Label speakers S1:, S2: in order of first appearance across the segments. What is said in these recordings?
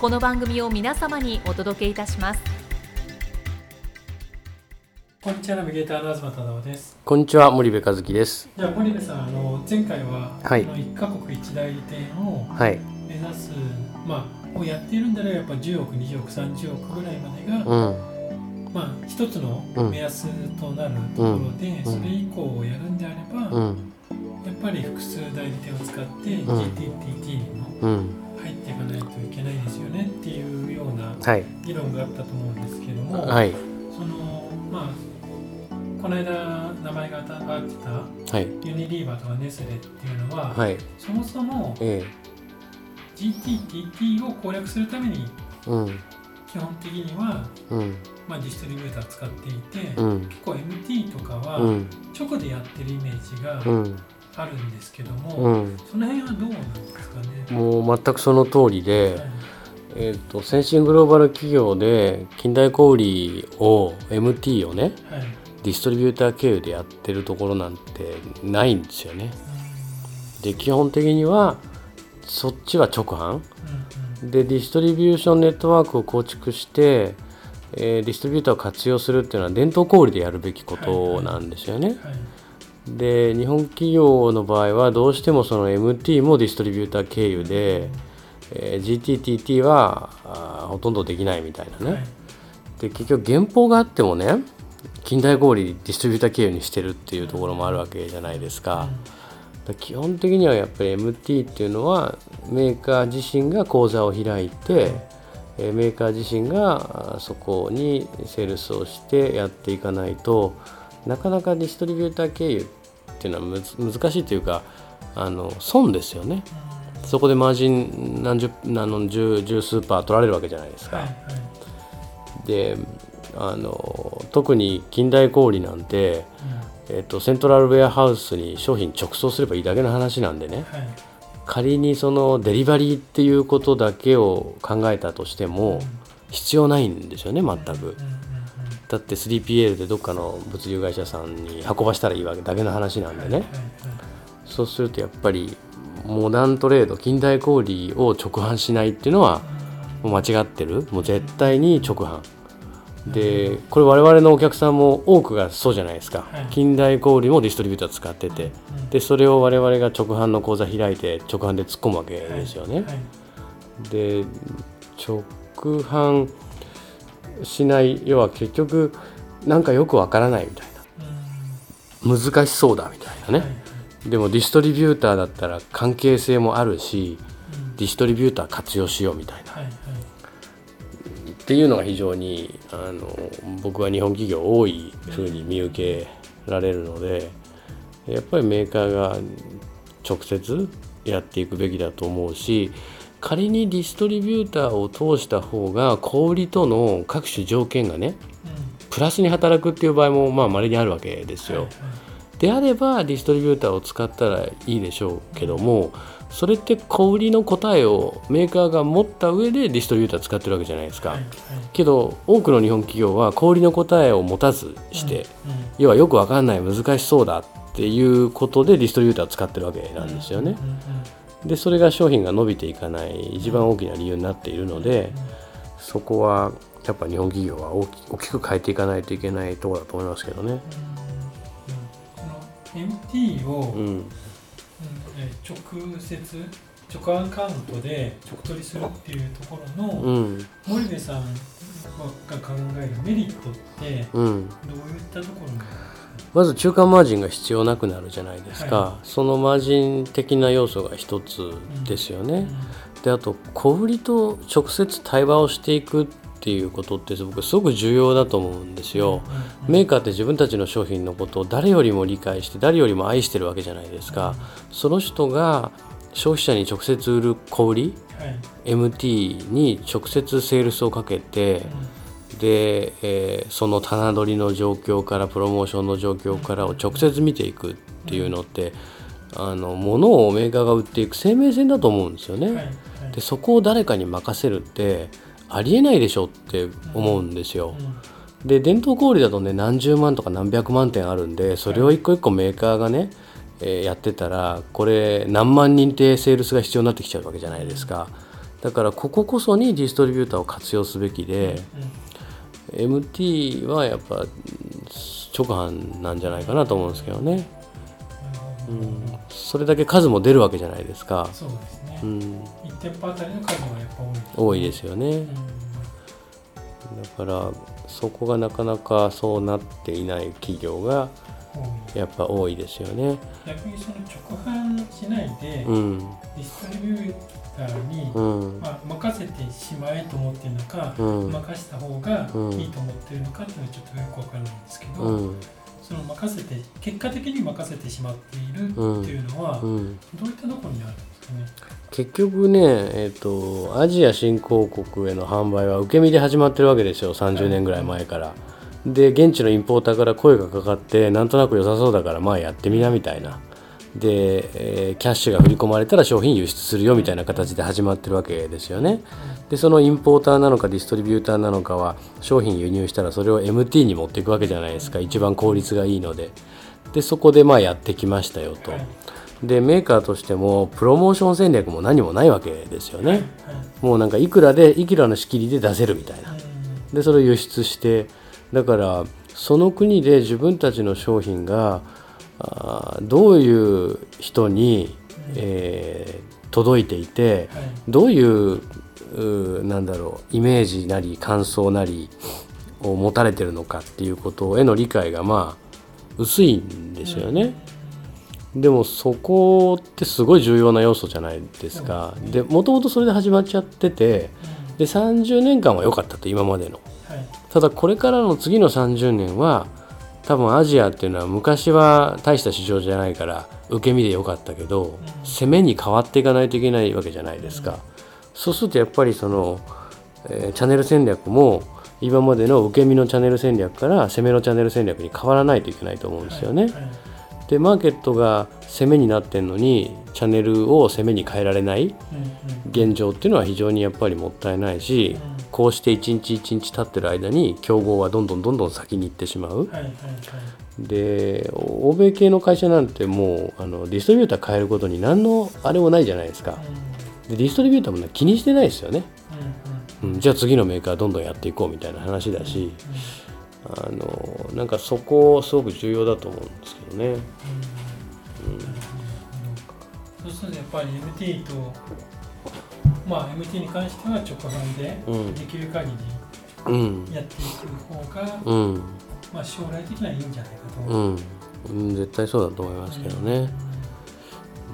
S1: この番組を皆様にお届けいたします。
S2: こんにちはナビゲーターの東忠夫です。
S3: こんにちは森部和樹です。
S2: じゃあ森部さんあの前回は、
S3: はい。
S2: この一カ国一代理店を
S3: はい。
S2: 目指す、まあをやっているんだらやっぱ10億20億30億ぐらいまでが、
S3: うん。
S2: まあ一つの
S3: うん。
S2: 目安となるところで、
S3: うん。
S2: それ以降をやるんであれば、やっ
S3: うん
S2: ぱり複数代理店を使って、
S3: ん。
S2: GTTT にも
S3: うん
S2: 入っていかないといけないですよねっていうような
S3: はい。
S2: 議論があったと思うんですけども、
S3: はい。
S2: そのまあこの間名前が挙がってた
S3: はい。
S2: ユニリーバーとかネスレっていうのは、
S3: はい。
S2: そもそも
S3: え
S2: GTTT を攻略するために
S3: えうん。
S2: 基本的には、
S3: うん。
S2: まあ、ディストリビューター使っていて、
S3: うん。
S2: 結構 MT とかは
S3: うん。
S2: 直でやってるイメージが
S3: うん
S2: あるんですけども、
S3: うん。
S2: その辺はどうなんですかね？
S3: もう全くその通りで、
S2: はい
S3: えっと先進グローバル企業で近代小売を MT をね
S2: はい。
S3: ディストリビューター経由でやってるところなんてないんですよね。で基本的にはそっちは直販。
S2: うんうん。
S3: でディストリビューションネットワークを構築して、えーディストリビューターを活用するっていうのは伝統小売でやるべきことなんですよね。
S2: はい
S3: で日本企業の場合はどうしてもその MT もディストリビューター経由で、えー GTTT はほとんどできないみたいなね。
S2: はい
S3: で結局原稿があってもね近代小売ディストリビューター経由にしてるっていうところもあるわけじゃないですか。だ基本的にはやっぱり MT っていうのはメーカー自身が口座を開いて、えーメーカー自身がそこにセールスをしてやっていかないとなかなかディストリビューター経由っていうのは難しいというかあの損ですよね。そこでマージン何十あの十十数パー取られるわけじゃないですか。
S2: はいはい。
S3: であの特に近代小売なんて、えっとセントラルウェアハウスに商品直送すればいいだけの話なんでね。
S2: はい。はい
S3: 仮にそのデリバリーっていうことだけを考えたとしても必要ないんですよね全く。
S2: うんうん
S3: だって 3PL でどっかの物流会社さんに運ばしたらいいわけだけの話なんでね。そうするとやっぱりモダントレード近代小売を直販しないっていうのはもう間違ってる。もう絶対に直販。でこれ我々のお客さんも多くがそうじゃないですか、
S2: はい。
S3: 近代小売もディストリビューター使ってて。
S2: うん。
S3: でそれを我々が直販の口座開いて直販で突っ込むわけですよね、
S2: はい。
S3: で直販しない要は結局なんかよくわからないみたい
S2: うん
S3: な。難しそうだみたいなね、
S2: はい
S3: でもディストリビューターだったら関係性もあるし
S2: うん。
S3: ディストリビューター活用しようみたいな。
S2: はいはい。
S3: っていうのが非常にあの僕は日本企業多いふうに見受けられるのでやっぱりメーカーが直接やっていくべきだと思うし仮にディストリビューターを通した方が小売との各種条件がね
S2: うん
S3: プラスに働くっていう場合もまあ稀にあるわけですよ。
S2: はい
S3: であればディストリビューターを使ったらいいでしょうけどもそれって小売りの答えをメーカーが持った上でディストリビューター使ってるわけじゃないですか。
S2: はいはい
S3: けど多くの日本企業は小売りの答えを持たずして、
S2: うんうん
S3: 要はよくわかんない難しそうだっていうことでディストリビューターを使ってるわけなんですよね。
S2: うんうん
S3: でそれが商品が伸びていかない一番大きな理由になっているのでそこはやっぱ日本企業は大きく変えていかないといけないところだと思いますけどね。
S2: MT を、
S3: うん。
S2: 直接直アカウントで直取りするっていうところの、
S3: うん。
S2: 森部さんが考えるメリットって
S3: うん、
S2: どういったところに？あるんですか
S3: まず中間マージンが必要なくなるじゃないですか、
S2: は
S3: そのマージン的な要素が一つですよね、であと小売りと直接対話をしていくっていうことって僕すごく重要だと思うんですよ、メーカーって自分たちの商品のことを誰よりも理解して誰よりも愛してるわけじゃないですか、その人が消費者に直接売る小売り
S2: はい。
S3: MT に直接セールスをかけて、で、えーその棚取りの状況からプロモーションの状況からを直接見ていくっていうのって、あの物をメーカーが売っていく生命線だと思うんですよね。
S2: はいはい
S3: でそこを誰かに任せるってありえないでしょって思うんですよ。で伝統小売だとね何十万とか何百万点あるんでそれを一個一個メーカーがね、えーやってたらこれ何万人ってセールスが必要になってきちゃうわけじゃないですか。だからこここそにディストリビューターを活用すべきで、MT はやっぱ直販なんじゃないかなと思うんですけどね、うん、それだけ数も出るわけじゃないですか、
S2: そうですね、
S3: うん、
S2: 1店舗あたりの数はやっぱ多いですね。
S3: 多いですよね。
S2: うん。
S3: だからそこがなかなかそうなっていない企業がやっぱ多いですよね。
S2: 逆にその直販しないで、
S3: うん。
S2: ディストリビューに、
S3: うん
S2: まあ、任せてしまえと思っているのか、
S3: うん
S2: 任せた方が
S3: うん
S2: いいと思っているのかっていうのはちょっとよくわからないんですけど、
S3: うん
S2: その任せて結果的に任せてしまっているって
S3: うん
S2: いうのは、
S3: うん
S2: どういったところにあるんですかね？
S3: 結局ね、えっとアジア新興国への販売は受け身で始まってるわけですよ30年ぐらい前から。で現地のインポーターから声がかかってなんとなく良さそうだからまあやってみなみたいな。で、えーキャッシュが振り込まれたら商品輸出するよみたいな形で始まってるわけですよね。でそのインポーターなのかディストリビューターなのかは商品輸入したらそれを MT に持っていくわけじゃないですか一番効率がいいので。でそこでまあやってきましたよと。
S2: はい
S3: でメーカーとしてもプロモーション戦略も何もないわけですよね。
S2: はい
S3: もうなんかいくらでいくらの仕切りで出せるみたいな。
S2: うん
S3: でそれを輸出してだからその国で自分たちの商品がどういう人に、えー届いていて
S2: はい
S3: どういううーなんだろうイメージなり感想なりを持たれてるのかっていうことへの理解がまあ薄いんですよね。でもそこってすごい重要な要素じゃないですか。でもともとそれで始まっちゃっててで30年間は良かったと今までの。
S2: はい
S3: ただこれからの次の30年は多分アジアっていうのは昔は大した市場じゃないから受け身で良かったけど、攻めに変わっていかないといけないわけじゃないですか、そうするとやっぱりその、えーチャンネル戦略も今までの受け身のチャンネル戦略から攻めのチャンネル戦略に変わらないといけないと思うんですよね、
S2: はい
S3: でマーケットが攻めになってんのにチャンネルを攻めに変えられない
S2: うん。
S3: 現状っていうのは非常にやっぱりもったいないし、
S2: うん
S3: こうして一日一日経ってる間に競合はどんどんどんどん先に行ってしまう。
S2: うんはいはいはい。
S3: で欧米系の会社なんてもうあのディストリビューター変えることに何のあれもないじゃないですか。でディストリビューターもね気にしてないですよね、
S2: うんうん
S3: うん、じゃあ次のメーカーどんどんやっていこうみたいな話だしあのなんかそこすごく重要だと思うんですけどね。
S2: そうするとやっぱり MT とまあ MT に関しては直販で
S3: うん。
S2: できる限
S3: うん
S2: りやっていく方が、
S3: うん。
S2: まあ将来的にはいいんじゃないかと。思う。
S3: うん、うん、絶対そうだと思いますけどね、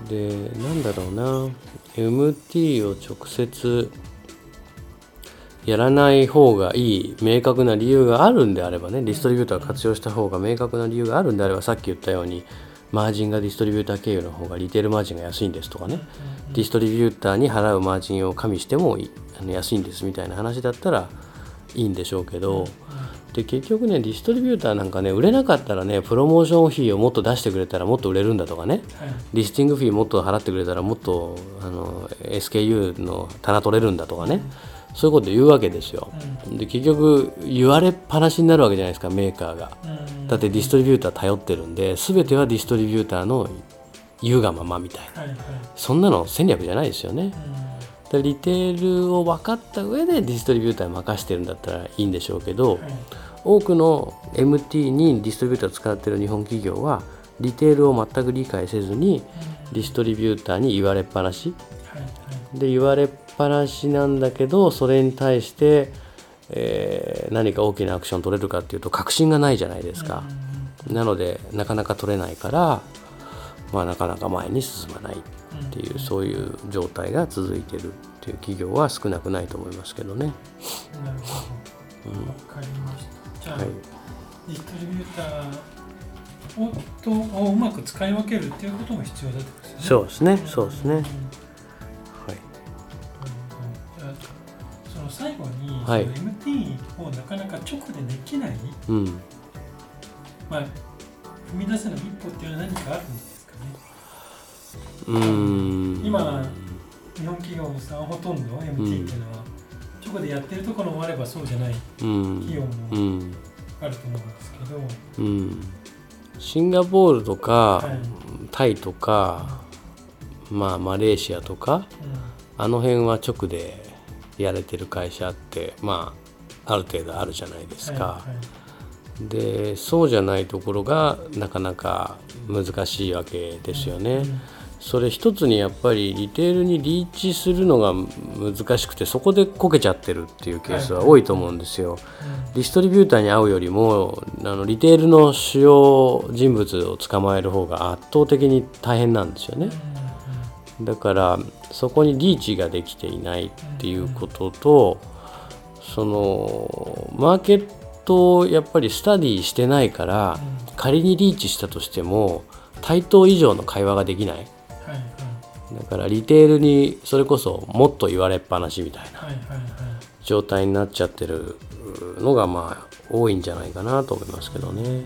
S3: でなんだろうな。MT を直接やらない方がいい明確な理由があるんであればねディストリビューターを活用した方が明確な理由があるんであればさっき言ったようにマージンがディストリビューター経由の方がリテールマージンが安いんですとかね。ディストリビューターに払うマージンを加味してもいあの安いんですみたいな話だったらいいんでしょうけど。で結局ねディストリビューターなんかね売れなかったらねプロモーション費をもっと出してくれたらもっと売れるんだとかね。
S2: はい。
S3: リスティングフィーもっと払ってくれたらもっとあの SKU の棚取れるんだとかねそういうこと言うわけですよ。で結局言われっぱなしになるわけじゃないですかメーカーが。
S2: うん。
S3: だってディストリビューター頼ってるんで全てはディストリビューターの言うがままみたいな。
S2: はいはい。
S3: そんなの戦略じゃないですよね。
S2: うん。
S3: でリテールを分かった上でディストリビューターに任してるんだったらいいんでしょうけど、
S2: はい。
S3: 多くの MT にディストリビューターを使っている日本企業はリテールを全く理解せずにディストリビューターに言われっぱなし。
S2: はいはい。
S3: で言われっぱなしなんだけどそれに対して、えー何か大きなアクション取れるかっていうと確信がないじゃないですか、なのでなかなか取れないから、まあ、なかなか前に進まないっていうそういう状態が続いてるっていう企業は少なくないと思いますけどね。
S2: なるほど。わ、かりました。じゃあ、
S3: はい
S2: ディストリビューターをとをうまく使い分けるっていうことも必要だってことですね。
S3: そうですねそうですね、
S2: に、
S3: はい。
S2: MT をなかなか直でできない、
S3: うん、
S2: まあ、踏み出せの一歩っていうのは何かあるんですかね。
S3: うーん。
S2: 今日本企業さんほとんど MT っていうのは、直でやってるところもあればそうじゃない
S3: うん。
S2: 企業も
S3: うん。
S2: あると思うんですけど、
S3: うん、シンガポールとか、
S2: はい。
S3: タイとか、まあ、マレーシアとか
S2: うん。
S3: あの辺は直でやれてる会社ってまあある程度あるじゃないですか。
S2: はいはい
S3: でそうじゃないところがなかなか難しいわけですよね。
S2: うん
S3: それ一つにやっぱりリテールにリーチするのが難しくてそこでこけちゃってるっていうケースは多いと思うんですよ。ディストリビューターに会うよりもあのリテールの主要人物を捕まえる方が圧倒的に大変なんですよね。だからそこにリーチができていないっていうこととそのマーケットをやっぱりスタディしてないから仮にリーチしたとしても対等以上の会話ができない。だからリテールにそれこそもっと言われっぱなしみたいな状態になっちゃってるのがまあ多いんじゃないかなと思いますけどね。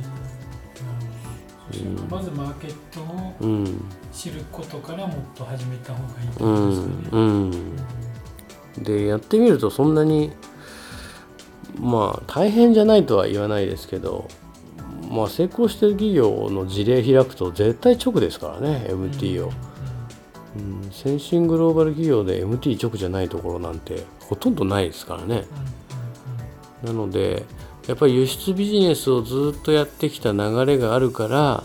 S2: そしてまずマーケットを
S3: うん
S2: 知ることからもっと始めた方がいいですよね。
S3: んうん。でやってみるとそんなにまあ大変じゃないとは言わないですけど、まあ、成功してる企業の事例開くと絶対直ですからね MT を、うん、先進グローバル企業で MT 直じゃないところなんてほとんどないですからね。なのでやっぱり輸出ビジネスをずっとやってきた流れがあるから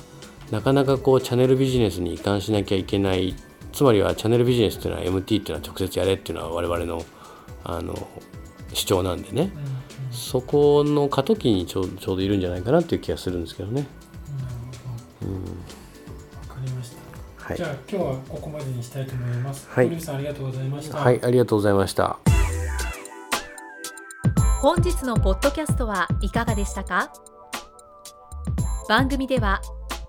S3: なかなかこうチャンネルビジネスに移管しなきゃいけないつまりはチャンネルビジネスっていうのは MT っていうのは直接やれっていうのは我々のあの主張なんでね
S2: うんうんうん
S3: そこの過渡期にちょうちょうどいるんじゃないかなっていう気がするんですけどね。
S2: なるほど。わかりました。
S3: はい
S2: じゃあ今日はここまでにしたいと思います。
S3: はい
S2: さんありがとうございました。
S3: はい、ありがとうございました。
S1: 本日のポッドキャストはいかがでしたか？番組では